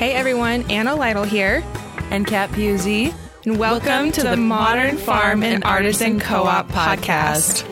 Hey everyone, Anna Lytle here, and Kat Pusey. And welcome, welcome to, to, the Modern Farm and Artisan Co op podcast.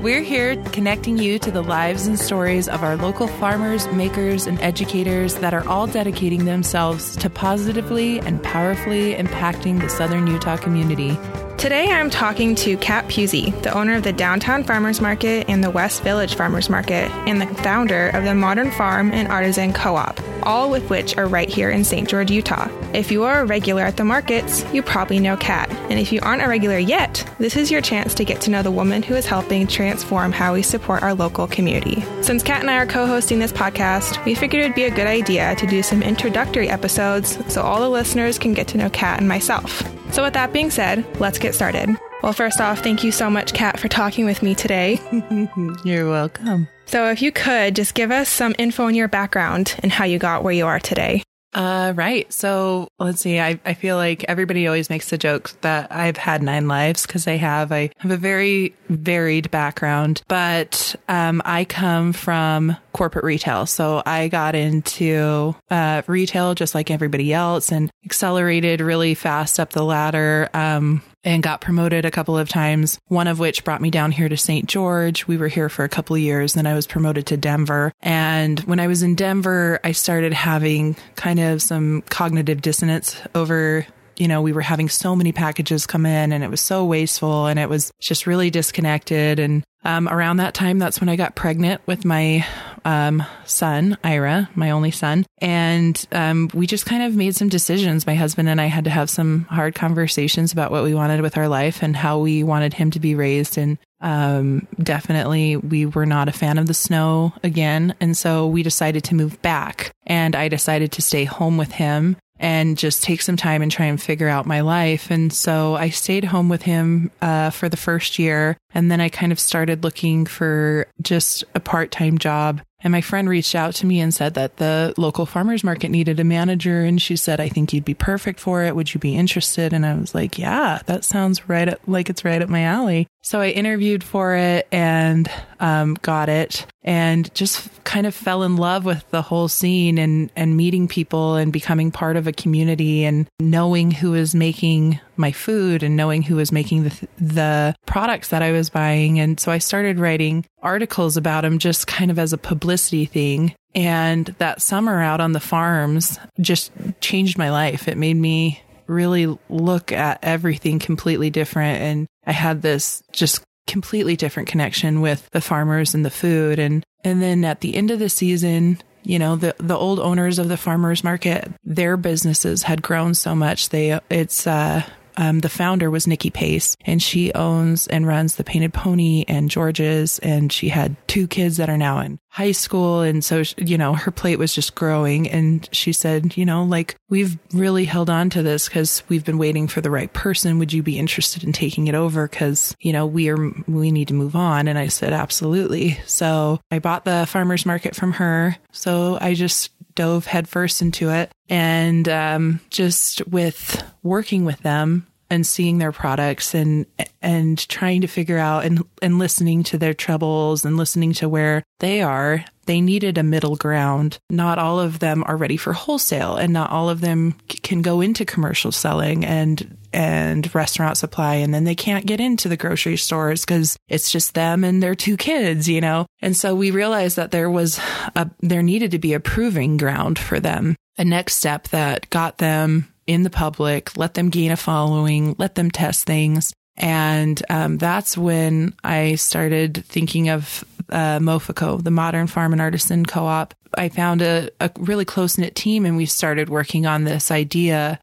We're here connecting you to the lives and stories of our local farmers, makers, and educators that are all dedicating themselves to positively and powerfully impacting the Southern Utah community. Today I'm talking to Kat Pusey, the owner of the Downtown Farmers Market and the West Village Farmers Market, and the founder of the Modern Farm and Artisan Co op, all with which are right here in St. George, Utah. If you are a regular at the markets, you probably know Kat. And if you aren't a regular yet, this is your chance to get to know the woman who is helping transform how we support our local community. Since Kat and I are co hosting this podcast, we figured it would be a good idea to do some introductory episodes so all the listeners can get to know Kat and myself. So, with that being said, let's get started. Well, first off, thank you so much, Kat, for talking with me today. You're welcome. So, if you could just give us some info on your background and how you got where you are today. Uh, right. So let's see. I, I feel like everybody always makes the joke that I've had nine lives because I have. I have a very varied background, but, um, I come from corporate retail. So I got into, uh, retail just like everybody else and accelerated really fast up the ladder. Um, and got promoted a couple of times, one of which brought me down here to St. George. We were here for a couple of years. Then I was promoted to Denver. And when I was in Denver, I started having kind of some cognitive dissonance over you know, we were having so many packages come in and it was so wasteful and it was just really disconnected. And um, around that time, that's when I got pregnant with my um, son, Ira, my only son. And um, we just kind of made some decisions. My husband and I had to have some hard conversations about what we wanted with our life and how we wanted him to be raised. And um, definitely, we were not a fan of the snow again. And so we decided to move back. And I decided to stay home with him and just take some time and try and figure out my life. And so I stayed home with him uh, for the first year. And then I kind of started looking for just a part time job and my friend reached out to me and said that the local farmers market needed a manager. And she said, I think you'd be perfect for it. Would you be interested? And I was like, yeah, that sounds right like it's right up my alley. So I interviewed for it and um, got it and just kind of fell in love with the whole scene and, and meeting people and becoming part of a community and knowing who is making my food and knowing who was making the, the products that I was buying. And so I started writing articles about them just kind of as a publicity thing. And that summer out on the farms just changed my life. It made me really look at everything completely different. And I had this just completely different connection with the farmers and the food. And, and then at the end of the season, you know, the, the old owners of the farmers market, their businesses had grown so much. They, it's, uh, um, the founder was Nikki Pace, and she owns and runs the Painted Pony and George's, and she had two kids that are now in high school, and so you know her plate was just growing. And she said, you know, like we've really held on to this because we've been waiting for the right person. Would you be interested in taking it over? Because you know we are we need to move on. And I said, absolutely. So I bought the farmers market from her. So I just dove headfirst into it. And um, just with working with them and seeing their products and and trying to figure out and and listening to their troubles and listening to where they are they needed a middle ground. Not all of them are ready for wholesale and not all of them can go into commercial selling and and restaurant supply and then they can't get into the grocery stores cuz it's just them and their two kids you know? And so we realized that there was a there needed to be a proving ground for them. A next step that got them in the public, let them gain a following, let them test things. And um, that's when I started thinking of uh, Mofico, the Modern Farm and Artisan Co op. I found a, a really close knit team and we started working on this idea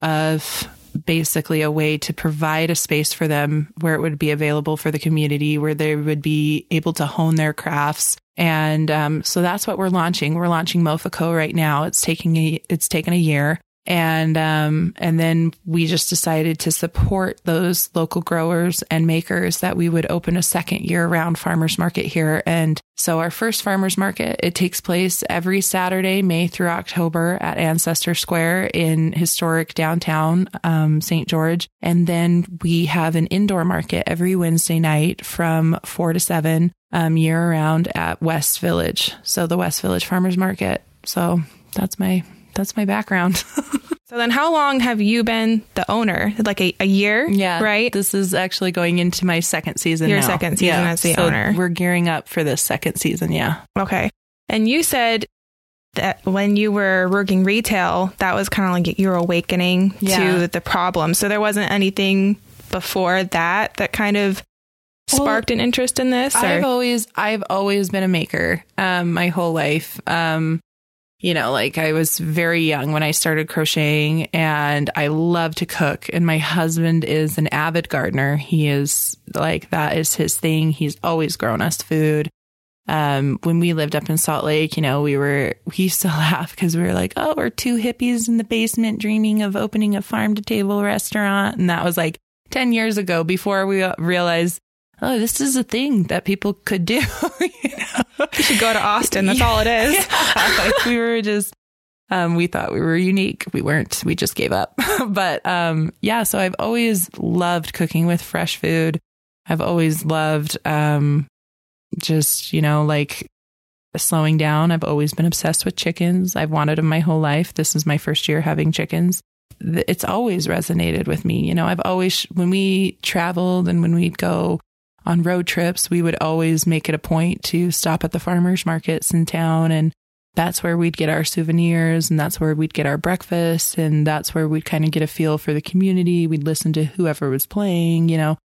of basically a way to provide a space for them where it would be available for the community, where they would be able to hone their crafts. And um, so that's what we're launching. We're launching Mofico right now. It's taking a it's taken a year, and um, and then we just decided to support those local growers and makers that we would open a second year round farmers market here. And so our first farmers market it takes place every saturday may through october at ancestor square in historic downtown um, st george. And then we have an indoor market every wednesday night from 4 to 7 um, year round at west village. So the west village farmers market. So that's my that's my background. so then how long have you been the owner? Like a, a year? yeah. Right? This is actually going into my second season. Your now. second season yeah. as the so owner. We're gearing up for the second season. Yeah. Okay. And you said that when you were working retail, that was kind of like your awakening Yeah. to the problem. So there wasn't anything before that that kind of Well, sparked an interest in this? I've always I've always been a maker um my whole life. Um you know, like I was very young when I started crocheting and I love to cook and my husband is an avid gardener. He is like that is his thing. He's always grown us food. Um when we lived up in Salt Lake, you know, we were we used to laugh because we were like, "Oh, we're two hippies in the basement dreaming of opening a farm to table restaurant." And that was like 10 years ago before we realized oh, this is a thing that people could do. you know? You should go to Austin. That's all it is. Yeah, like we were just, um, we thought we were unique. We weren't. We just gave up. but um, yeah, so I've always loved cooking with fresh food. I've always loved um, just you know like slowing down. I've always been obsessed with chickens. I've wanted them my whole life. This is my first year having chickens it's always resonated with me. You know, I've always, when we traveled and when we'd go on road trips, we would always make it a point to stop at the farmers markets in town. And that's where we'd get our souvenirs and that's where we'd get our breakfast. And that's where we'd kind of get a feel for the community. We'd listen to whoever was playing, you know,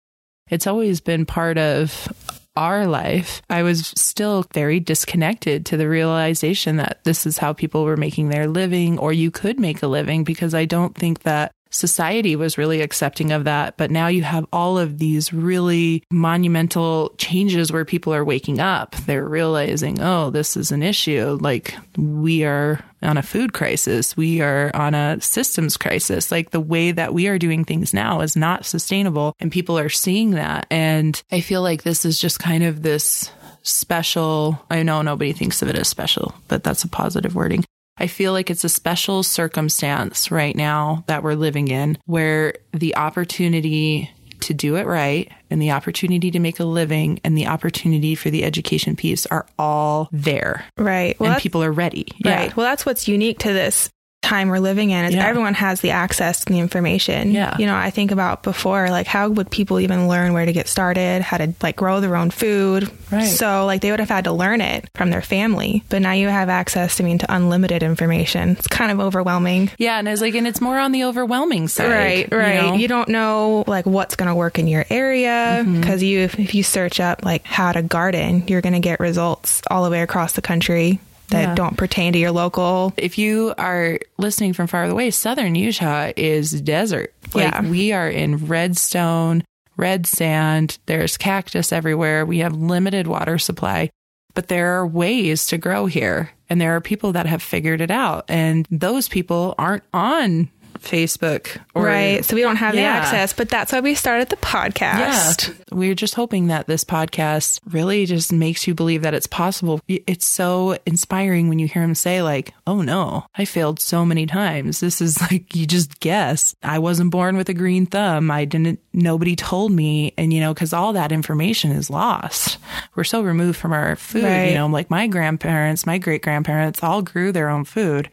it's always been part of our life. I was still very disconnected to the realization that this is how people were making their living, or you could make a living, because I don't think that society was really accepting of that. But now you have all of these really monumental changes where people are waking up. They're realizing, oh, this is an issue. Like we are on a food crisis. We are on a systems crisis. Like the way that we are doing things now is not sustainable. And people are seeing that. And I feel like this is just kind of this special, I know nobody thinks of it as special, but that's a positive wording. I feel like it's a special circumstance right now that we're living in where the opportunity to do it right and the opportunity to make a living and the opportunity for the education piece are all there. Right. Well, and people are ready. Right. Well, that's what's unique to this time we're living in is Yeah. everyone has the access to the information. Yeah. You know, I think about before, like how would people even learn where to get started, how to like grow their own food. Right. So like they would have had to learn it from their family. But now you have access, I mean, to unlimited information. It's kind of overwhelming. Yeah. And it's like, and it's more on the overwhelming side. Right, you right. know? You, don't know like what's going to work in your area Mm-hmm. because you, if you search up like how to garden, you're going to get results all the way across the country that Yeah. don't pertain to your local. if you are listening from far away, southern Utah is desert. Like Yeah. we are in redstone, red sand, there's cactus everywhere. We have limited water supply, but there are ways to grow here. And there are people that have figured it out. And those people aren't on Facebook or right. So we don't have the Yeah. access, but that's why we started the podcast. Yeah. We're just hoping that this podcast really just makes you believe that it's possible. It's so inspiring when you hear him say, like, oh no, I failed so many times. This is like, you just guess. I wasn't born with a green thumb. I didn't, nobody told me. And, you know, cause all that information is lost. We're so removed from our food. Right. You know, I'm like my grandparents, my great grandparents all grew their own food.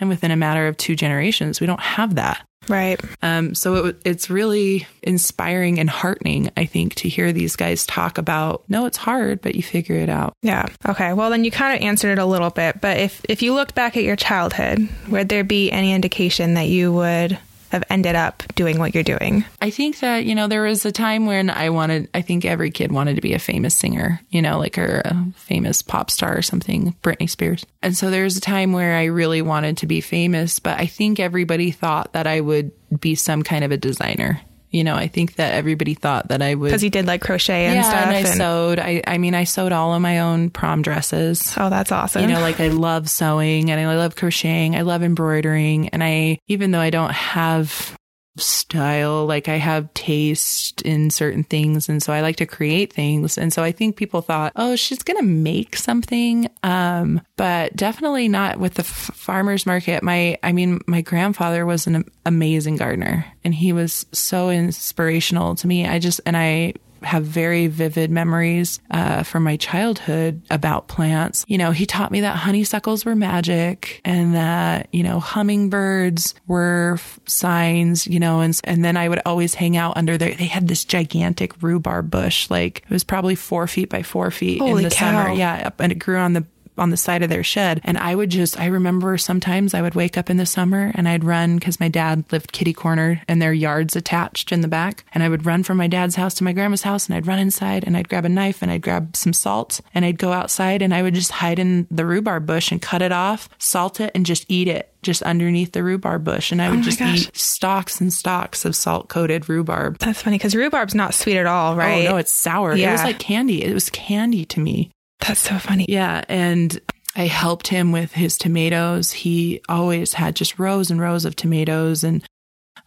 And within a matter of two generations, we don't have that. Right. Um, so it, it's really inspiring and heartening, I think, to hear these guys talk about. No, it's hard, but you figure it out. Yeah. Okay. Well, then you kind of answered it a little bit, but if if you looked back at your childhood, would there be any indication that you would have ended up doing what you're doing? I think that you know there was a time when I wanted. I think every kid wanted to be a famous singer, you know, like or a famous pop star or something, Britney Spears. And so there was a time where I really wanted to be famous, but I think everybody thought that I would be some kind of a designer. You know, I think that everybody thought that I would. Because he did like crochet and yeah, stuff. and I and- sewed. I, I mean, I sewed all of my own prom dresses. oh, that's awesome. You know, like I love sewing and I love crocheting. I love embroidering. And I, even though I don't have style, like I have taste in certain things. And so I like to create things. And so I think people thought, oh, she's going to make something. Um, but definitely not with the f- farmer's market. My, I mean, my grandfather was an amazing gardener and he was so inspirational to me. I just, and I, have very vivid memories uh, from my childhood about plants. You know, he taught me that honeysuckles were magic and that, you know, hummingbirds were f- signs, you know, and, and then I would always hang out under there. They had this gigantic rhubarb bush, like it was probably four feet by four feet Holy in the cow. summer. Yeah. And it grew on the on the side of their shed. And I would just, I remember sometimes I would wake up in the summer and I'd run because my dad lived kitty corner and their yards attached in the back. And I would run from my dad's house to my grandma's house and I'd run inside and I'd grab a knife and I'd grab some salt and I'd go outside and I would just hide in the rhubarb bush and cut it off, salt it, and just eat it just underneath the rhubarb bush. And I oh would my just gosh. eat stalks and stalks of salt coated rhubarb. That's funny because rhubarb's not sweet at all, right? Oh, no, it's sour. It was like candy. It was candy to me. That's so funny. Yeah. And I helped him with his tomatoes. He always had just rows and rows of tomatoes. And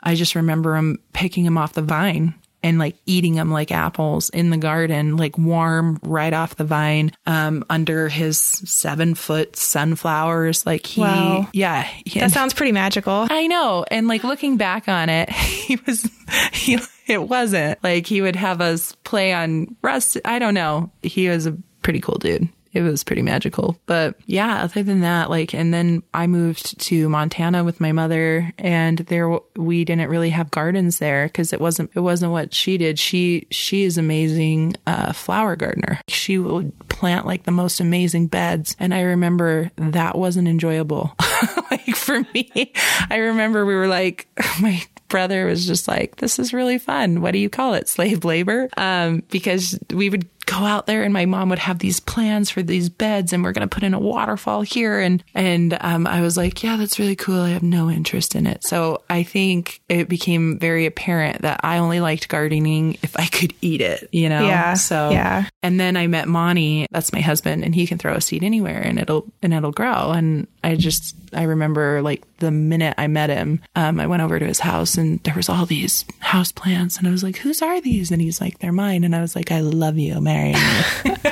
I just remember him picking them off the vine and like eating them like apples in the garden, like warm right off the vine, um, under his seven foot sunflowers. Like he, Wow. yeah. he- That sounds pretty magical. I know. And like looking back on it, he was, he, it wasn't like he would have us play on rust. I don't know. He was a pretty cool dude. It was pretty magical. But yeah, other than that, like, and then I moved to Montana with my mother and there we didn't really have gardens there because it wasn't, it wasn't what she did. She, she is amazing, uh, flower gardener. She would plant like the most amazing beds. And I remember that wasn't enjoyable. like for me, I remember we were like, my brother was just like, this is really fun. What do you call it? Slave labor? Um, because we would go out there and my mom would have these plans for these beds and we're going to put in a waterfall here. And, and, um, I was like, yeah, that's really cool. I have no interest in it. So I think it became very apparent that I only liked gardening if I could eat it, you know? Yeah. So, yeah. and then I met Monty, that's my husband, and he can throw a seed anywhere and it'll and it'll grow. And I just I remember like the minute I met him, um, I went over to his house and there was all these house plants and I was like, Whose are these? And he's like, They're mine. And I was like, I love you, marry me.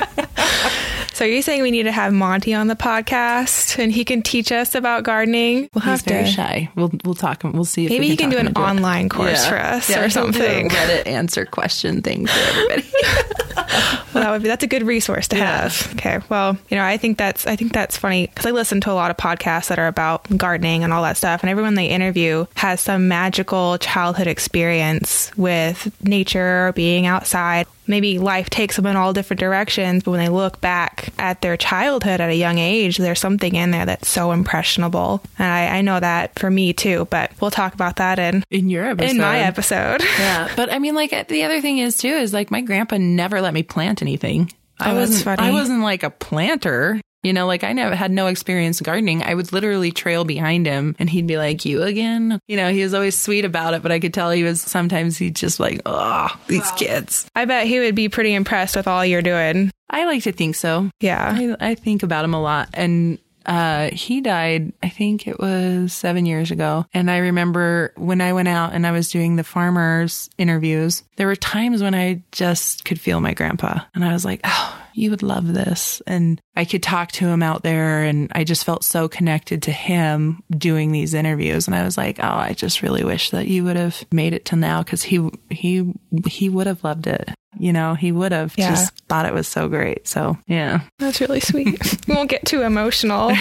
So you're saying we need to have Monty on the podcast and he can teach us about gardening? We'll have he's very to. shy. We'll we'll talk we'll see if Maybe he can talk do an into it. online course for us or he'll do a something. Reddit answer question thing for everybody. Well, that would be that's a good resource to Yeah. have. Okay. Well, you know, I think that's I think that's funny because I listen to a lot of podcasts that are about gardening and all that stuff, and everyone they interview has some magical childhood experience with nature being outside. Maybe life takes them in all different directions, but when they look back at their childhood at a young age, there's something in there that's so impressionable, and I, I know that for me too. But we'll talk about that in In your episode. in my episode. Yeah, but I mean, like the other thing is too is like my grandpa never let me plant anything. I Oh, that's wasn't. funny. I wasn't like a planter. You know, like I never had no experience gardening. I would literally trail behind him, and he'd be like, "You again?" You know, he was always sweet about it, but I could tell he was sometimes he'd just like, "Oh, these kids." I bet he would be pretty impressed with all you're doing. I like to think so. Yeah. I, I think about him a lot. And uh, he died, I think it was seven years ago. And I remember when I went out and I was doing the farmers interviews, there were times when I just could feel my grandpa. And I was like, oh, you would love this. And I could talk to him out there. And I just felt so connected to him doing these interviews. And I was like, oh, I just really wish that you would have made it till now because he, he, he would have loved it. You know, he would have Yeah. just thought it was so great. So, yeah. That's really sweet. we won't get too emotional.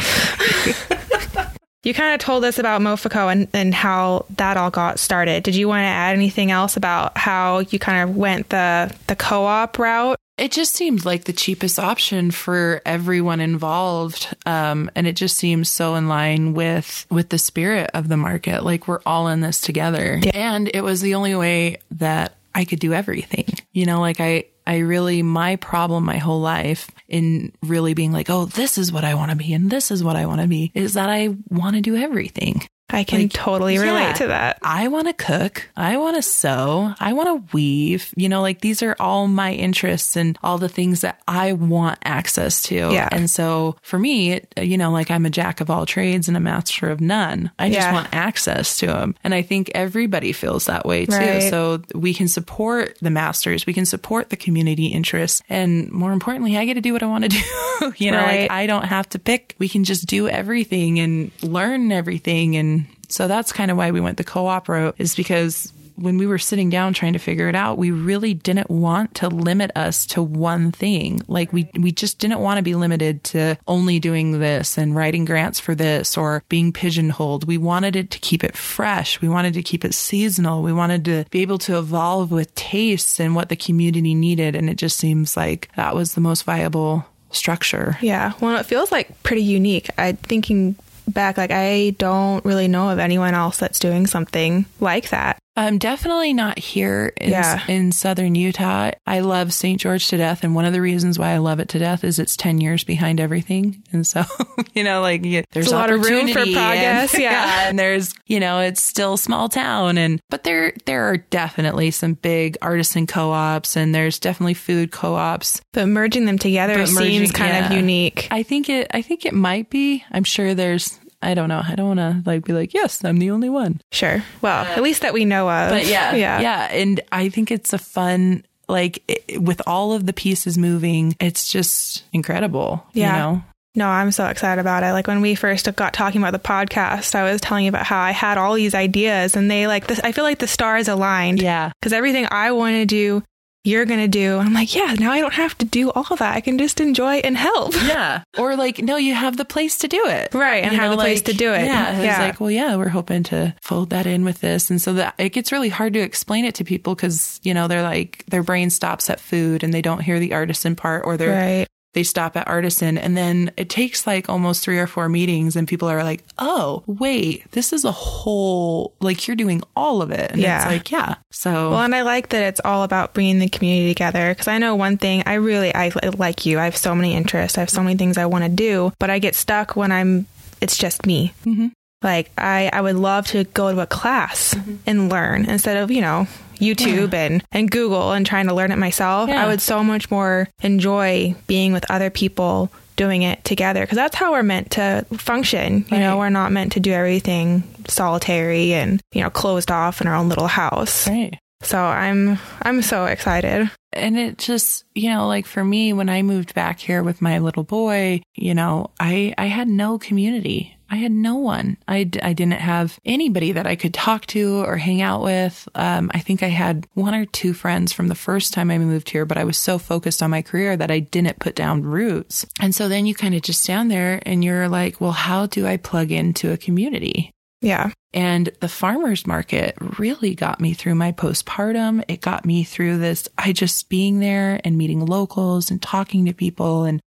you kind of told us about Mofico and, and how that all got started. Did you want to add anything else about how you kind of went the the co-op route? It just seemed like the cheapest option for everyone involved, um, and it just seems so in line with with the spirit of the market. Like we're all in this together, and it was the only way that I could do everything. You know, like I I really my problem my whole life in really being like, oh, this is what I want to be, and this is what I want to be, is that I want to do everything. I can Like, totally relate yeah. to that. I want to cook. I want to sew. I want to weave. You know, like these are all my interests and all the things that I want access to. Yeah. And so for me, you know, like I'm a jack of all trades and a master of none. I just Yeah. want access to them. And I think everybody feels that way too. Right. So we can support the masters. We can support the community interests. And more importantly, I get to do what I want to do. you know, Right. like I don't have to pick. We can just do everything and learn everything. And so that's kind of why we went the co-op route is because when we were sitting down trying to figure it out, we really didn't want to limit us to one thing. Like we, we just didn't want to be limited to only doing this and writing grants for this or being pigeonholed. We wanted it to keep it fresh. We wanted to keep it seasonal. We wanted to be able to evolve with tastes and what the community needed. And it just seems like that was the most viable structure. Yeah. Well, it feels like pretty unique. I thinking back, like I don't really know of anyone else that's doing something like that. Um, definitely not here in, Yeah. in southern Utah. I love St. George to death, and one of the reasons why I love it to death is it's ten years behind everything, and so you know, like you, there's a lot of room for progress, and, yeah. and there's you know, it's still a small town, and but there there are definitely some big artisan co-ops, and there's definitely food co-ops. But merging them together But merging- seems kind of unique. I think it. I think it might be. I'm sure there's. I don't know. I don't want to like be like, yes, I'm the only one. Sure. Well, at least that we know of. But yeah, Yeah. yeah. And I think it's a fun, like, it, with all of the pieces moving, it's just incredible. Yeah. You know? No, I'm so excited about it. Like when we first got talking about the podcast, I was telling you about how I had all these ideas and they like this. I feel like the stars aligned Yeah. because everything I want to do, you're going to do. I'm like, yeah, now I don't have to do all that. I can just enjoy and help. Yeah. Or like, no, you have the place to do it. Right. And You have know, the place to do it. Yeah. It's Yeah. like, well, yeah, we're hoping to fold that in with this. And so that it gets really hard to explain it to people because, you know, they're like, their brain stops at food and they don't hear the artisan part or they're, right. They stop at artisan and then it takes like almost three or four meetings and people are like oh wait this is a whole like you're doing all of it and Yeah. it's like yeah so Well, and I like that it's all about bringing the community together because I know one thing I really I like you. I have so many interests. I have so many things I want to do, but I get stuck when I'm it's just me. Mm-hmm. Like I I would love to go to a class and learn instead of you know YouTube and and Google and trying to learn it myself. Yeah. I would so much more enjoy being with other people doing it together because that's how we're meant to function. You know, we're not meant to do everything solitary and you know closed off in our own little house. right So I'm I'm so excited. and it just you know like for me when i moved back here with my little boy you know i i had no community i had no one i, d- I didn't have anybody that i could talk to or hang out with um, i think i had one or two friends from the first time i moved here but i was so focused on my career that i didn't put down roots and so then you kind of just stand there and you're like well how do i plug into a community Yeah. and the farmer's market really got me through my postpartum. It got me through this. I just being there and meeting locals and talking to people and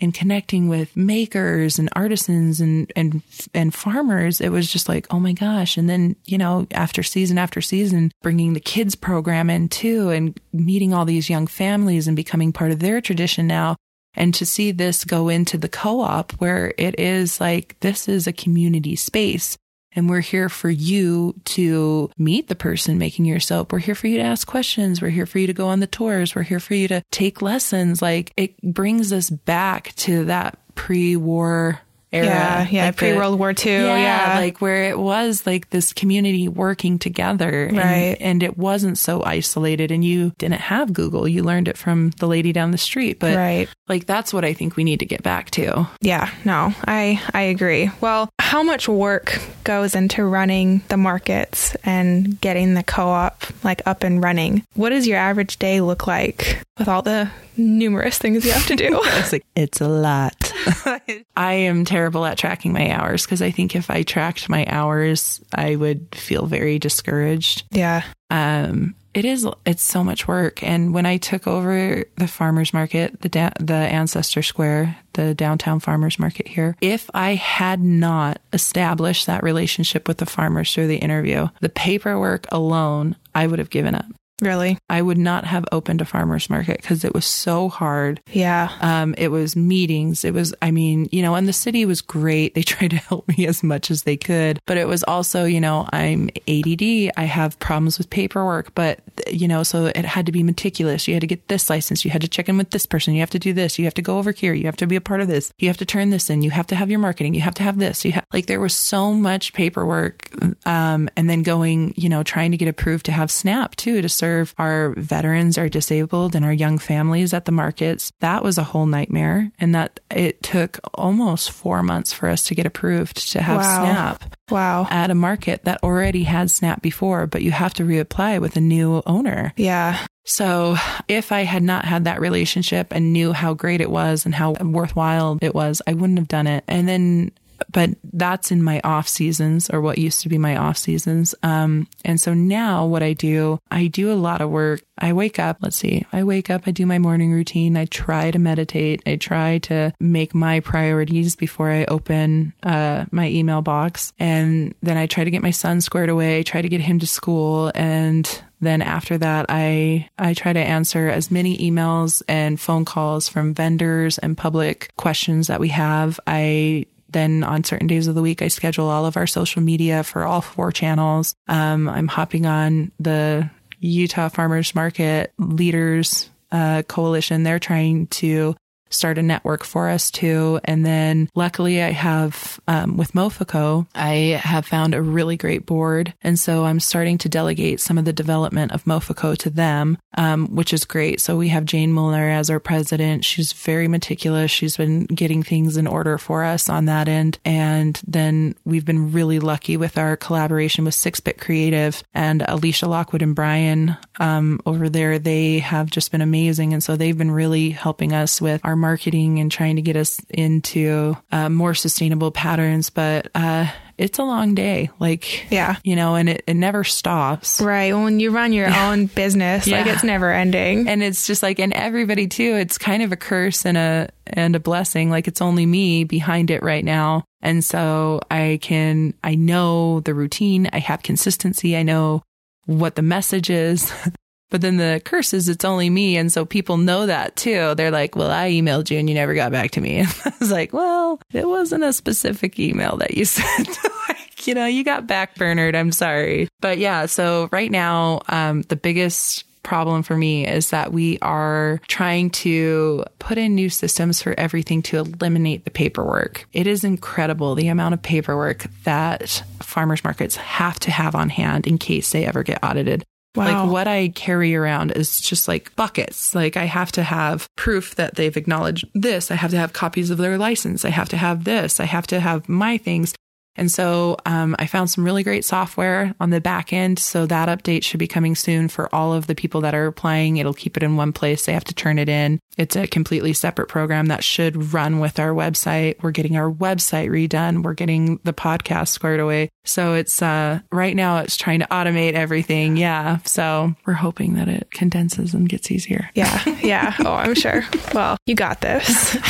and connecting with makers and artisans and and and farmers it was just like oh my gosh. And then you know after season after season bringing the kids program in too and meeting all these young families and becoming part of their tradition now. And to see this go into the co-op where it is like this is a community space and we're here for you to meet the person making your soap. We're here for you to ask questions. We're here for you to go on the tours. We're here for you to take lessons. Like it brings us back to that pre-war era. Yeah. Yeah. Like Pre World War II. yeah, Yeah. like where it was like this community working together, and, Right. And it wasn't so isolated, and you didn't have Google. You learned it from the lady down the street, but right. like that's what I think we need to get back to. Yeah. No, I I agree. Well, how much work goes into running the markets and getting the co-op like up and running? What does your average day look like with all the numerous things you have to do? It's like it's a lot. I am terrible at tracking my hours because I think if I tracked my hours, I would feel very discouraged. yeah. Um, it is it's so much work. And when I took over the farmers market, the da- the Ancestor Square, the downtown farmers market here, if I had not established that relationship with the farmers through the interview, the paperwork alone, I would have given up. Really? I would not have opened a farmers market because it was so hard Yeah. um, it was meetings. It was, I mean, you know, and the city was great. They tried to help me as much as they could, but it was also, you know, I'm ADD. I have problems with paperwork, but you know, so it had to be meticulous. You had to get this license. You had to check in with this person. You have to do this. You have to go over here. You have to be a part of this. You have to turn this in. You have to have your marketing. You have to have this. You have like there was so much paperwork, um, and then going, you know, trying to get approved to have Snap too to serve serve our veterans, our disabled, and our young families at the markets. That was a whole nightmare. And that it took almost four months for us to get approved to have Wow. SNAP Wow. at a market that already had SNAP before, but you have to reapply with a new owner. Yeah. So if I had not had that relationship and knew how great it was and how worthwhile it was, I wouldn't have done it. And then, but that's in my off seasons or what used to be my off seasons. Um, and so now what I do, I do a lot of work. I wake up, let's see, I wake up, I do my morning routine. I try to meditate. I try to make my priorities before I open, uh, my email box. And then I try to get my son squared away, I try to get him to school and then after that i i try to answer as many emails and phone calls from vendors and public questions that we have i then on certain days of the week i schedule all of our social media for all four channels. Um, i'm hopping on the utah farmers market leaders uh, coalition. They're trying to start a network for us too. And then luckily I have, um, with Mofico, I have found a really great board. And so I'm starting to delegate some of the development of Mofico to them, um, which is great. So we have Jane Mueller as our president. She's very meticulous. She's been getting things in order for us on that end. And then we've been really lucky with our collaboration with Six Bit Creative and Alicia Lockwood and Brian, um, over there. They have just been amazing. And so they've been really helping us with our marketing and trying to get us into uh, more sustainable patterns. But uh, it's a long day, like Yeah. you know, and it, it never stops. Right. When you run your own business, like it's never ending. And it's just like, and everybody too, it's kind of a curse and a, and a blessing. Like it's only me behind it right now. And so I can, I know the routine. I have consistency. I know what the message is. But then the curse is it's only me. And so people know that too. They're like, well, I emailed you and you never got back to me. I was like, well, it wasn't a specific email that you sent. like, you know, you got backburnered. I'm sorry. But yeah, so right now, um, the biggest problem for me is that we are trying to put in new systems for everything to eliminate the paperwork. It is incredible the amount of paperwork that farmers markets have to have on hand in case they ever get audited. Wow. Like what I carry around is just like buckets. Like I have to have proof that they've acknowledged this. I have to have copies of their license. I have to have this. I have to have my things. And so um, I found some really great software on the back end. So that update should be coming soon for all of the people that are applying. It'll keep it in one place. They have to turn it in. It's a completely separate program that should run with our website. We're getting our website redone. We're getting the podcast squared away. So it's uh, right now it's trying to automate everything. Yeah. So we're hoping that it condenses and gets easier. yeah. Yeah. Oh, I'm sure. Well, you got this.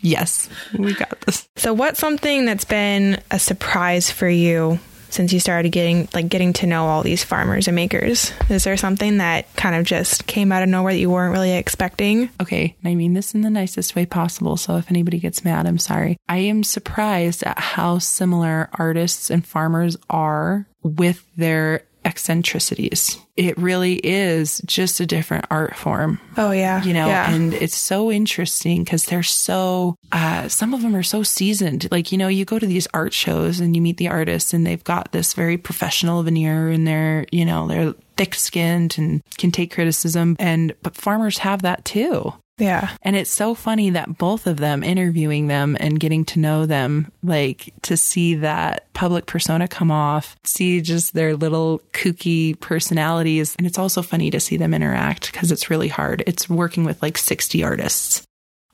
Yes, we got this. So what's something that's been a surprise for you since you started getting like getting to know all these farmers and makers? Is there something that kind of just came out of nowhere that you weren't really expecting? Okay, I mean this in the nicest way possible. So if anybody gets mad, I'm sorry. I am surprised at how similar artists and farmers are with their eccentricities. It really is just a different art form. Oh yeah. You know, Yeah. and it's so interesting because they're so, uh, some of them are so seasoned. Like, you know, you go to these art shows and you meet the artists and they've got this very professional veneer and they're, you know, they're thick skinned and can take criticism. And, but farmers have that too. Yeah. And it's so funny that both of them interviewing them and getting to know them, like to see that public persona come off, see just their little kooky personalities. And it's also funny to see them interact because it's really hard. It's working with like 60 artists.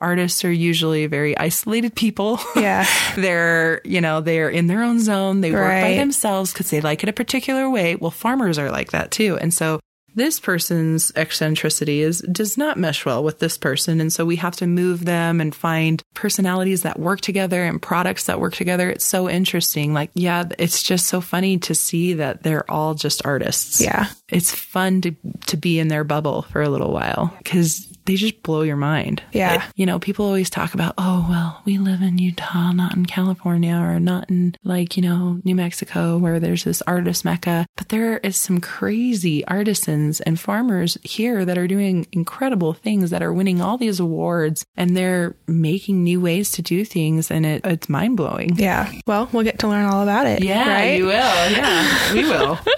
Artists are usually very isolated people. Yeah. they're, you know, they're in their own zone. They work by themselves because they like it a particular way. Well, farmers are like that too. And so this person's eccentricity is does not mesh well with this person. And so we have to move them and find personalities that work together and products that work together. It's so interesting. Like yeah it's just so funny to see that they're all just artists. Yeah. it's fun to to be in their bubble for a little while. Cuz they just blow your mind. Yeah. It- you know, people always talk about, oh, well, we live in Utah, not in California or not in like, you know, New Mexico where there's this artist mecca. But there is some crazy artisans and farmers here that are doing incredible things that are winning all these awards and they're making new ways to do things. And it, it's mind blowing. Yeah. Well, we'll get to learn all about it. Yeah, Right. you will. Yeah, we will.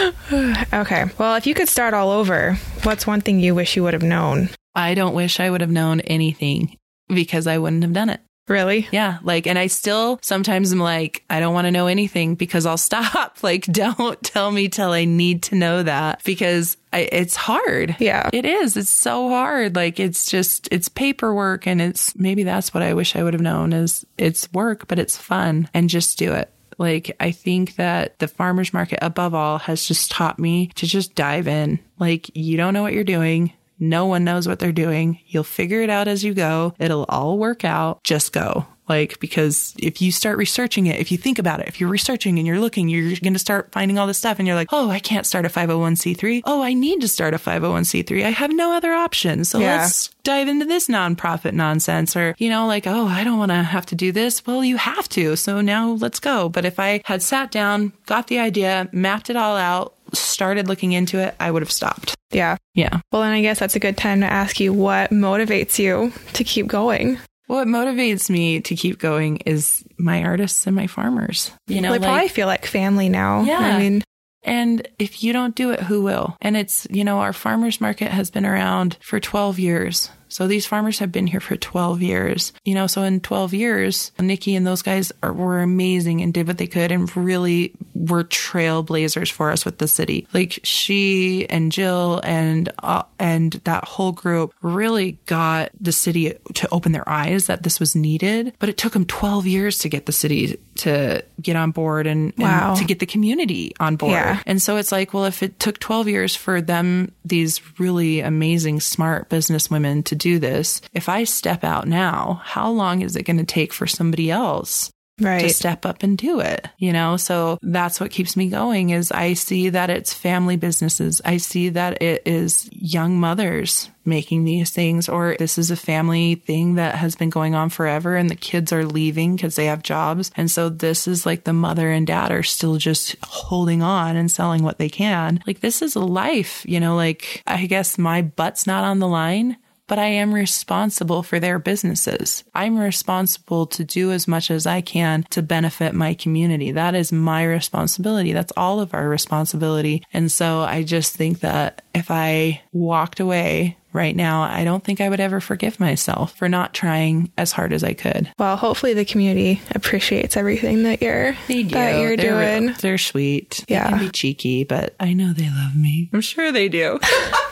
okay. Well, if you could start all over, what's one thing you wish you would have known? I don't wish I would have known anything because I wouldn't have done it. Really? Yeah. Like, and I still sometimes am like, I don't want to know anything because I'll stop. Like, don't tell me till I need to know that because I, it's hard. Yeah. It is. It's so hard. Like, it's just, it's paperwork and it's maybe that's what I wish I would have known is it's work, but it's fun and just do it. Like, I think that the farmer's market above all has just taught me to just dive in. Like, you don't know what you're doing. No one knows what they're doing. You'll figure it out as you go. It'll all work out. Just go. Like, because if you start researching it, if you think about it, if you're researching and you're looking, you're going to start finding all this stuff and you're like, oh, I can't start a 501c3. Oh, I need to start a 501c3. I have no other options. So Yeah. let's dive into this nonprofit nonsense. Or, you know, like, oh, I don't want to have to do this. Well, you have to. So now let's go. But if I had sat down, got the idea, mapped it all out, started looking into it, I would have stopped. Yeah. Yeah. Well, then I guess that's a good time to ask you what motivates you to keep going. What motivates me to keep going is my artists and my farmers. You know, they like, probably feel like family now. Yeah. I mean, and if you don't do it, who will? And it's, you know, our farmers market has been around for 12 years. So these farmers have been here for 12 years. You know, so in 12 years, Nikki and those guys are, were amazing and did what they could and really were trailblazers for us with the city. Like she and Jill and uh, and that whole group really got the city to open their eyes that this was needed. But it took them 12 years to get the city to get on board and, and to get the community on board. Yeah. And so it's like, well, if it took 12 years for them, these really amazing, smart businesswomen to do this, if I step out now, how long is it going to take for somebody else right. to step up and do it you know? So that's what keeps me going is i see that it's family businesses. I see that it is young mothers making these things or this is a family thing that has been going on forever and the kids are leaving because they have jobs. And so this is like the mother and dad are still just holding on and selling what they can. Like this is a life you know? Like i guess my butt's not on the line but I am responsible for their businesses. I'm responsible to do as much as I can to benefit my community. That is my responsibility. That's all of our responsibility. And so I just think that if I walked away right now, I don't think I would ever forgive myself for not trying as hard as I could. well, hopefully the community appreciates everything that you're that you're they're, doing. They're sweet. Yeah. They can be cheeky, but I know they love me. I'm sure they do.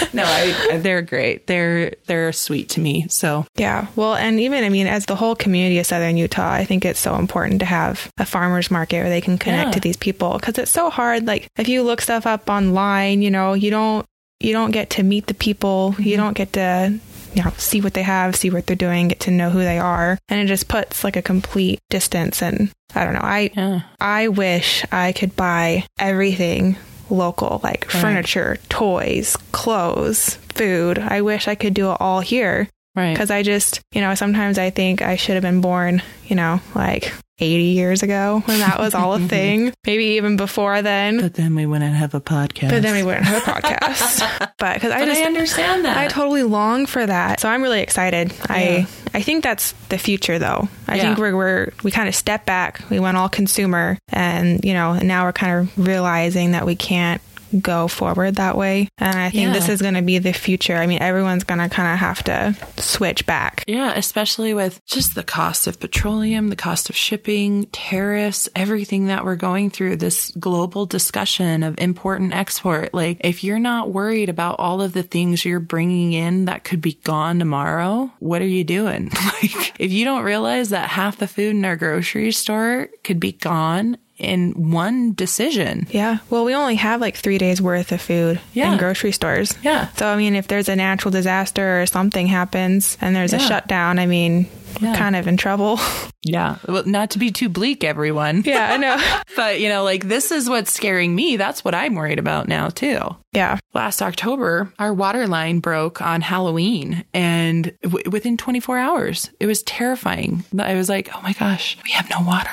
no, I, they're great. They're they're sweet to me. So Yeah. Well, and even, I mean, as the whole community of Southern Utah, I think it's so important to have a farmer's market where they can connect Yeah. to these people because it's so hard. Like, if you look stuff up online, you know, you don't, you don't get to meet the people. You mm-hmm. don't get to, you know, see what they have, see what they're doing, get to know who they are. And it just puts like a complete distance. And I don't know. I, yeah. I wish I could buy everything local, like Right. furniture, toys, clothes, food. I wish I could do it all here Right. because I just, you know, sometimes I think I should have been born, you know, like 80 years ago when that was all a thing. Maybe even before then. But then we wouldn't have a podcast. But then we wouldn't have a podcast. but because I just I understand that. I totally long for that. So I'm really excited. Yeah. I I think that's the future though. I Yeah. think we're we're we kind of step back. We went all consumer and you know, and now we're kind of realizing that we can't go forward that way. And I think Yeah. this is going to be the future. I mean, everyone's going to kind of have to switch back. Yeah, especially with just the cost of petroleum, the cost of shipping, tariffs, everything that we're going through, this global discussion of import and export. Like, if you're not worried about all of the things you're bringing in that could be gone tomorrow, what are you doing? Like, if you don't realize that half the food in our grocery store could be gone in one decision. Yeah. Well, we only have like three days worth of food Yeah. in grocery stores. Yeah. So, I mean, if there's a natural disaster or something happens and there's a shutdown, I mean, Yeah. we're kind of in trouble. Yeah. Well, not to be too bleak, everyone. yeah, I know. But, you know, like this is what's scaring me. That's what I'm worried about now, too. Yeah. Last October, our water line broke on Halloween and w- within 24 hours, it was terrifying. I was like, oh my gosh, we have no water.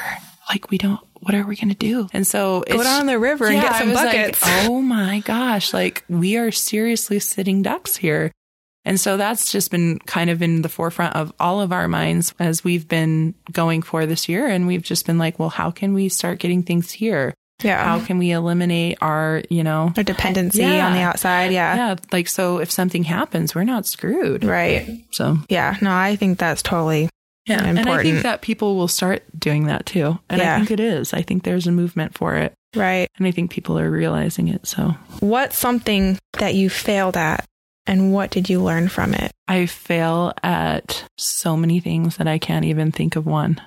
Like, we don't, what are we going to do? And so Go down the river and get some was like, buckets. oh my gosh, like we are seriously sitting ducks here. And so that's just been kind of in the forefront of all of our minds as we've been going for this year. And we've just been like, well, how can we start getting things here? Yeah. How can we eliminate our, you know, our dependency Yeah. on the outside. Yeah. yeah, like so if something happens, we're not screwed. Right. So Yeah. No, I think that's totally yeah, and I think that people will start doing that too. And Yeah. I think it is. I think there's a movement for it, right. and I think people are realizing it. So What's something that you failed at and what did you learn from it? I fail at so many things that I can't even think of one.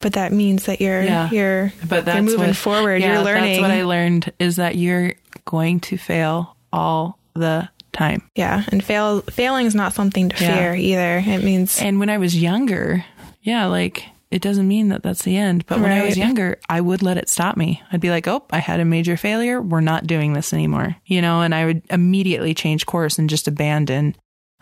But that means that you're Yeah. you're But that's you're moving what, forward. yeah, you're learning. That's what I learned is that you're going to fail all the time. yeah. And fail failing is not something to Yeah. fear either. It means And when I was younger, yeah, like it doesn't mean that that's the end. But when I was younger, I would let it stop me. I'd be like, oh, I had a major failure. We're not doing this anymore. You know, and I would immediately change course and just abandon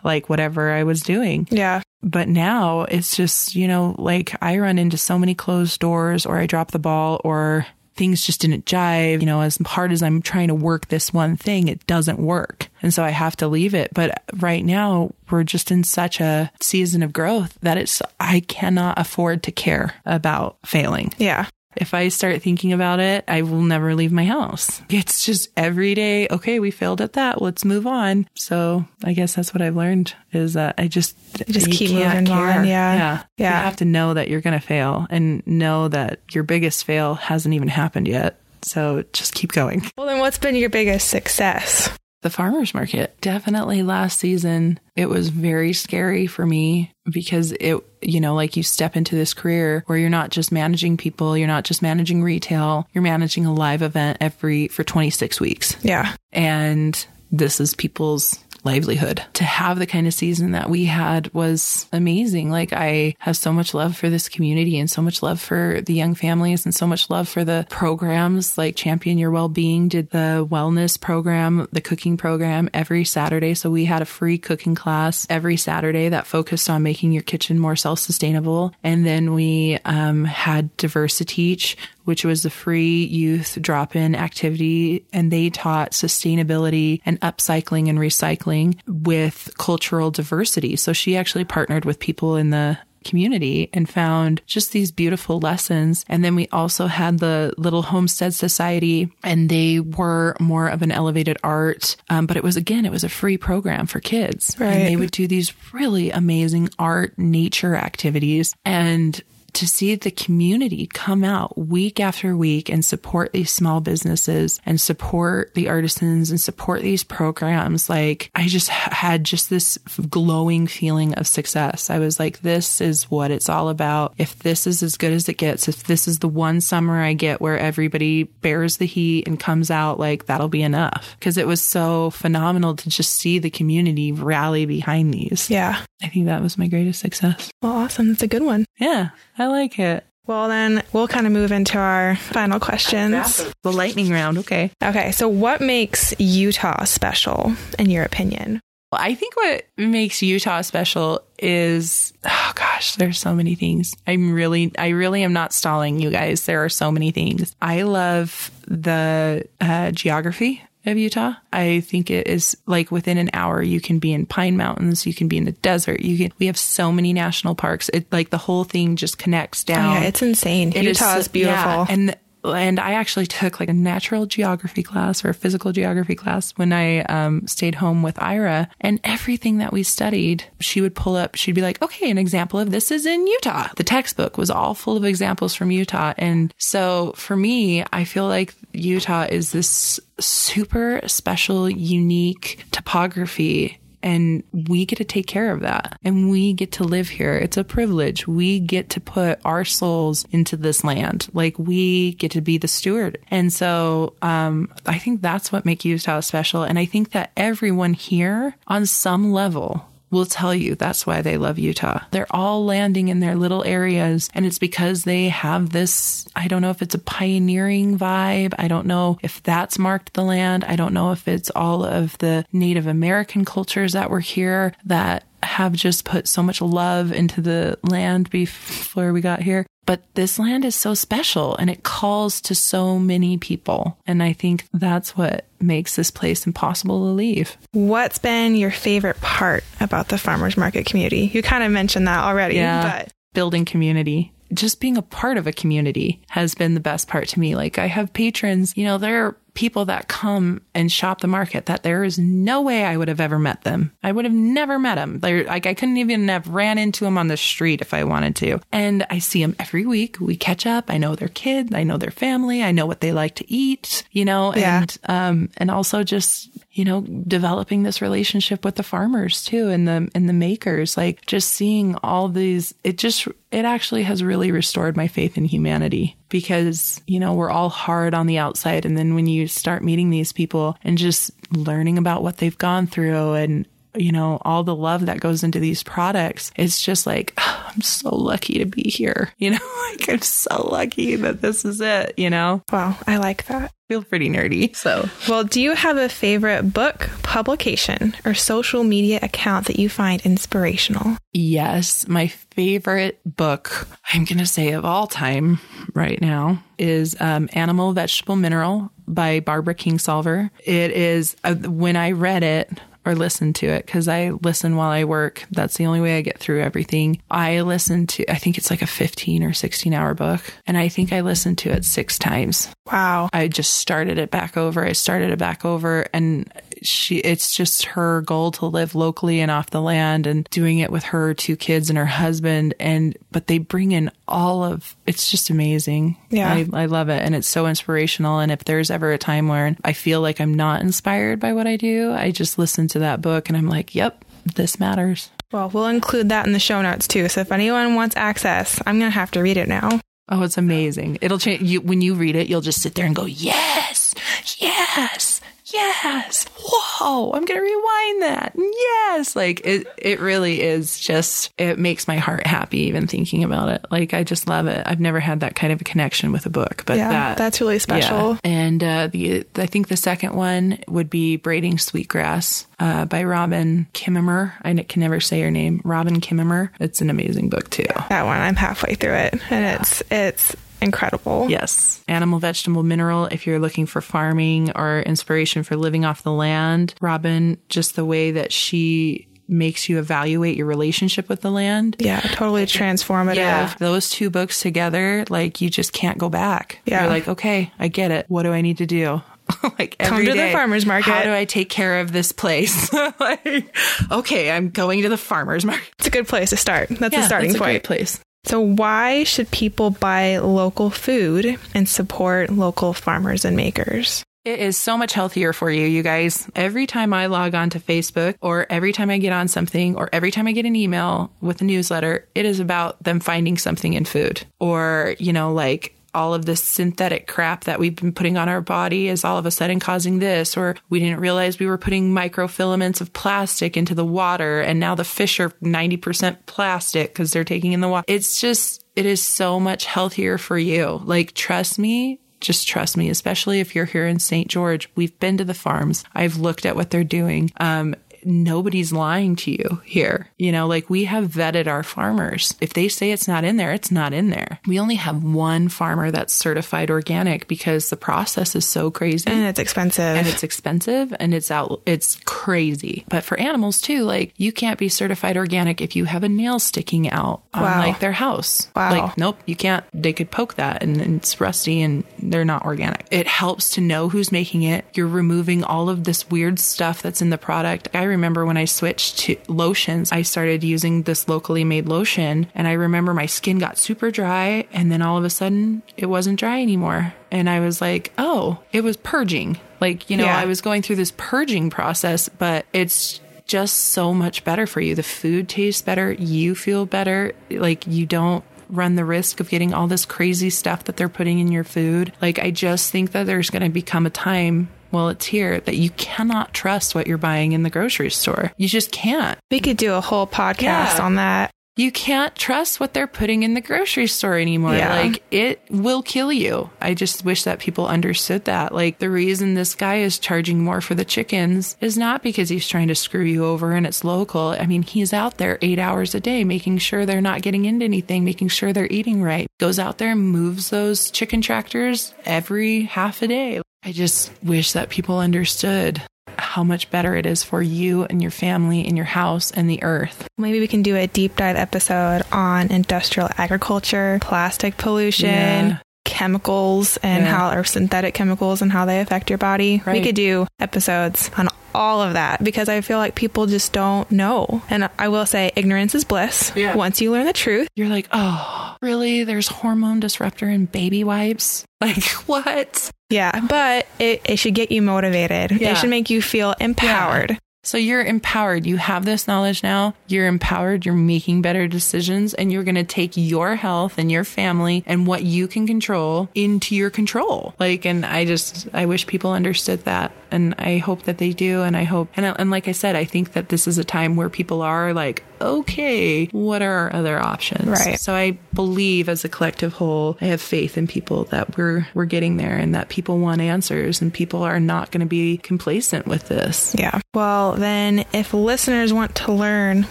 like whatever I was doing. yeah. But now it's just, you know, like I run into so many closed doors or I drop the ball or things just didn't jive. You know, as hard as I'm trying to work this one thing, it doesn't work. And so I have to leave it. But right now we're just in such a season of growth that it's, I cannot afford to care about failing. Yeah. If I start thinking about it, I will never leave my house. It's just every day, okay, we failed at that. Let's move on. So I guess that's what I've learned is that I just, you just you keep moving on, yeah. Yeah. Yeah. You have to know that you're going to fail and know that your biggest fail hasn't even happened yet. So just keep going. Well, then what's been your biggest success? The farmer's market. Definitely last season, it was very scary for me because it, you know, like you step into this career where you're not just managing people, you're not just managing retail, you're managing a live event every for 26 weeks. Yeah. And this is people's livelihood. To have the kind of season that we had was amazing. Like I have so much love for this community and so much love for the young families and so much love for the programs like Champion Your Wellbeing did the wellness program, the cooking program every Saturday. So we had a free cooking class every Saturday that focused on making your kitchen more self-sustainable. And then we um, had Diversiteach, which was a free youth drop-in activity and they taught sustainability and upcycling and recycling with cultural diversity. So she actually partnered with people in the community and found just these beautiful lessons. And then we also had the Little Homestead Society, and they were more of an elevated art. Um, but it was, again, it was a free program for kids. Right. And they would do these really amazing art, nature activities. And to see the community come out week after week and support these small businesses and support the artisans and support these programs, like I just had just this glowing feeling of success. I was like, this is what it's all about. If this is as good as it gets, if this is the one summer I get where everybody bears the heat and comes out, like that'll be enough. Cause it was so phenomenal to just see the community rally behind these. Yeah. I think that was my greatest success. Well, awesome. That's a good one. Yeah, I like it. Well, then we'll kind of move into our final questions. The lightning round. Okay. Okay. So, what makes Utah special, in your opinion? Well, I think what makes Utah special is, oh gosh, there's so many things. I'm really, I really am not stalling you guys. There are so many things. I love the uh, geography of Utah. I think it is like within an hour you can be in Pine Mountains, you can be in the desert. You can we have so many national parks. It like the whole thing just connects Oh, down. yeah, it's insane. It Utah is, so- beautiful. yeah, and and I actually took like a natural geography class or a physical geography class when I um, stayed home with Ira. And everything that we studied, she would pull up. She'd be like, "Okay, an example of this is in Utah." The textbook was all full of examples from Utah, and so for me, I feel like Utah is this super special, unique topography and we get to take care of that and we get to live here. It's a privilege. We get to put our souls into this land. Like we get to be the steward. And so, um, I think that's what makes Utah special. And I think that everyone here on some level will tell you that's why they love Utah. They're all landing in their little areas and it's because they have this, I don't know if it's a pioneering vibe. I don't know if that's marked the land. I don't know if it's all of the Native American cultures that were here that have just put so much love into the land before we got here. But this land is so special and it calls to so many people. And I think that's what makes this place impossible to leave. What's been your favorite part about the farmers market community? You kind of mentioned that already, Yeah. but building community. just being a part of a community has been the best part to me. Like I have patrons, you know, they're people that come and shop the market that there is no way I would have ever met them. I would have never met them. They're like, I couldn't even have ran into them on the street if I wanted to. And I see them every week. We catch up. I know their kid. I know their family. I know what they like to eat, you know, Yeah. and, um, and also just, you know, developing this relationship with the farmers too and the, and the makers, like just seeing all these, it just, it actually has really restored my faith in humanity because, you know, we're all hard on the outside. And then when you start meeting these people and just learning about what they've gone through and, you know, all the love that goes into these products, it's just like, I'm so lucky to be here. You know, like I'm so lucky that this is it, you know? Wow, I like that. feel pretty nerdy. So Well, do you have a favorite book, publication, or social media account that you find inspirational? Yes, my favorite book, I'm going to say of all time right now, is um, Animal, Vegetable, Miracle by Barbara Kingsolver. It is, uh, when I read it, or listen to it because I listen while I work. That's the only way I get through everything. I listen to, I think it's like a 15 or 16 hour book. And I think I listened to it six times. Wow. I just started it back over. I started it back over and she it's just her goal to live locally and off the land and doing it with her two kids and her husband and but they bring in all of it's just amazing. Yeah. I, I love it and it's so inspirational and if there's ever a time where I feel like I'm not inspired by what I do, I just listen to that book and I'm like, "Yep, this matters." Well, we'll include that in the show notes too. So if anyone wants access, I'm going to have to read it now. Oh, it's amazing. It'll change you when you read it, you'll just sit there and go, "Yes. Yes. Yes. Whoa, I'm going to rewind that." Yes. Like it it really is just it makes my heart happy even thinking about it. Like I just love it. I've never had that kind of a connection with a book, but Yeah, that that's really special. yeah. And uh, the I think the second one would be Braiding Sweetgrass uh, by Robin Kimmerer. I can never say her name. Robin Kimmerer. It's an amazing book too. That one, I'm halfway through it, and it's it's incredible. Yes. Animal, vegetable, miracle. If you're looking for farming or inspiration for living off the land, Robin, just the way that she makes you evaluate your relationship with the land. Yeah, totally transformative. Yeah. Those two books together, like you just can't go back. Yeah. You're like, okay, I get it. What do I need to do? like every to the farmer's market. How do I take care of this place? like, okay, I'm going to the farmer's market. It's a good place to start. That's Yeah, a starting that's a point. place. So, why should people buy local food and support local farmers and makers? It is so much healthier for you, you guys. Every time I log on to Facebook or every time I get on something or every time I get an email with a newsletter, it is about them finding something in food or, you know, like all of this synthetic crap that we've been putting on our body is all of a sudden causing this, or we didn't realize we were putting microfilaments of plastic into the water and now the fish are 90% plastic because they're taking in the water. It's just, it is so much healthier for you. Like, trust me, just trust me, especially if you're here in St. George. We've been to the farms. I've looked at what they're doing. Um, nobody's lying to you here. You know, like we have vetted our farmers. If they say it's not in there, it's not in there. We only have one farmer that's certified organic because the process is so crazy And it's expensive. and it's expensive and it's out it's crazy but for animals too like you can't be certified organic if you have a nail sticking out on Wow. like their house Wow. like nope you can't they could poke that and, and it's rusty and they're not organic it helps to know who's making it you're removing all of this weird stuff that's in the product i remember when i switched to lotions i started using this locally made lotion and i remember my skin got super dry and then all of a sudden it wasn't dry anymore. And i was like oh it was purging. Like you know Yeah. i was going through this purging process but it's just so much better for you. The food tastes better. You feel better. Like you don't run the risk of getting all this crazy stuff that they're putting in your food. Like i just think that there's going to become a time well it's here that you cannot trust what you're buying in the grocery store you just can't we could do a whole podcast Yeah. on that. You can't trust what they're putting in the grocery store anymore. Yeah. Like it will kill you. I just wish that people understood that. Like the reason this guy is charging more for the chickens is not because he's trying to screw you over and it's local. I mean, he's out there eight hours a day making sure they're not getting into anything, making sure they're eating right. Goes out there and moves those chicken tractors every half a day. I just wish that people understood how much better it is for you and your family and your house and the earth. Maybe we can do a deep dive episode on industrial agriculture, plastic pollution. Yeah. Chemicals and Yeah. how, or synthetic chemicals and how they affect your body. We could do episodes on all of that because I feel like people just don't know. And I will say, ignorance is bliss. Yeah. Once you learn the truth, You're like, oh, really? There's hormone disruptor in baby wipes? Like, what? yeah, but it, it should get you motivated. Yeah. It should make you feel empowered. So you're empowered. You have this knowledge now. You're empowered. You're making better decisions and you're going to take your health and your family and what you can control into your control. Like, and I just, I wish people understood that. And I hope that they do. And I hope, and, and like I said, I think that this is a time where people are like, okay, what are our other options? Right. So I believe as a collective whole, I have faith in people that we're, we're getting there and that people want answers and people are not going to be complacent with this. Yeah. Well, then, if listeners want to learn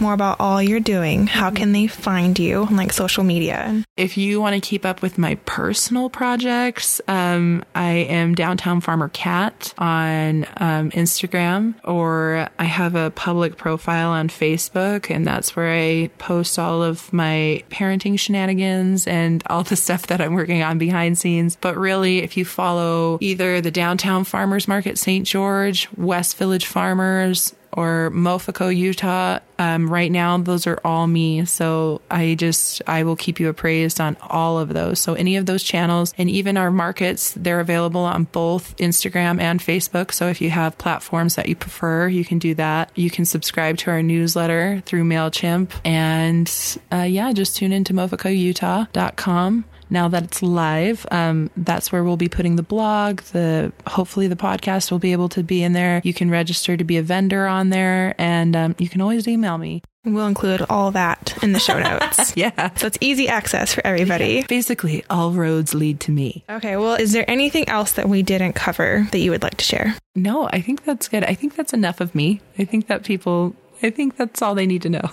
more about all you're doing, how can they find you on like social media? If you want to keep up with my personal projects, um, I am Downtown Farmer Cat on um, Instagram, or I have a public profile on Facebook, and that's where I post all of my parenting shenanigans and all the stuff that I'm working on behind scenes. But really, if you follow either the Downtown Farmers Market St. George, West Village Farmers, or Mofico, Utah. Um, right now, those are all me. So I just, I will keep you appraised on all of those. So any of those channels and even our markets, they're available on both Instagram and Facebook. So if you have platforms that you prefer, you can do that. You can subscribe to our newsletter through MailChimp. And uh, yeah, just tune into moficoutah.com now that it's live um, that's where we'll be putting the blog the hopefully the podcast will be able to be in there. You can register to be a vendor on there and um, you can always email me. We'll include all that in the show notes. yeah. So it's easy access for everybody. basically all roads lead to me. Okay, well, is there anything else that we didn't cover that you would like to share? no i think that's good. I think that's enough of me. I think that people i think that's all they need to know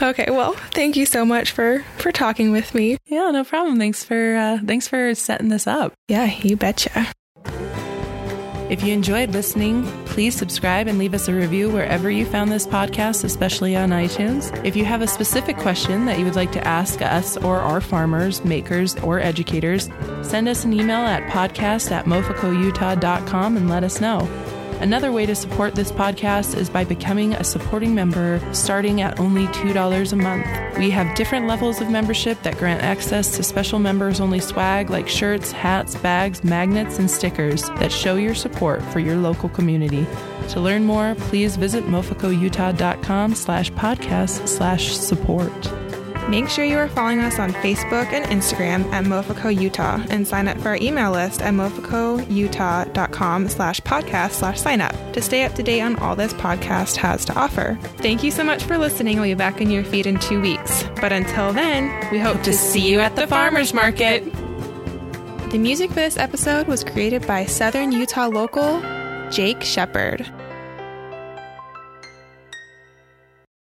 Okay, well, thank you so much for for talking with me. yeah no problem thanks for uh, thanks for setting this up Yeah, you betcha. If you enjoyed listening, please subscribe and leave us a review wherever you found this podcast, especially on iTunes. If you have a specific question that you would like to ask us or our farmers, makers, or educators, send us an email at podcast at moficoutah.com and let us know. Another way to support this podcast is by becoming a supporting member starting at only $2 a month. We have different levels of membership that grant access to special members only swag like shirts, hats, bags, magnets, and stickers that show your support for your local community. To learn more, please visit moficoutah.com slash podcast slash support. Make sure you are following us on Facebook and Instagram at Mofico Utah and sign up for our email list at moficoutah.com slash podcast slash sign up to stay up to date on all this podcast has to offer. Thank you so much for listening. We'll be back in your feed in two weeks. But until then, we hope to see you at the farmer's market. The music for this episode was created by Southern Utah local Jake Shepard.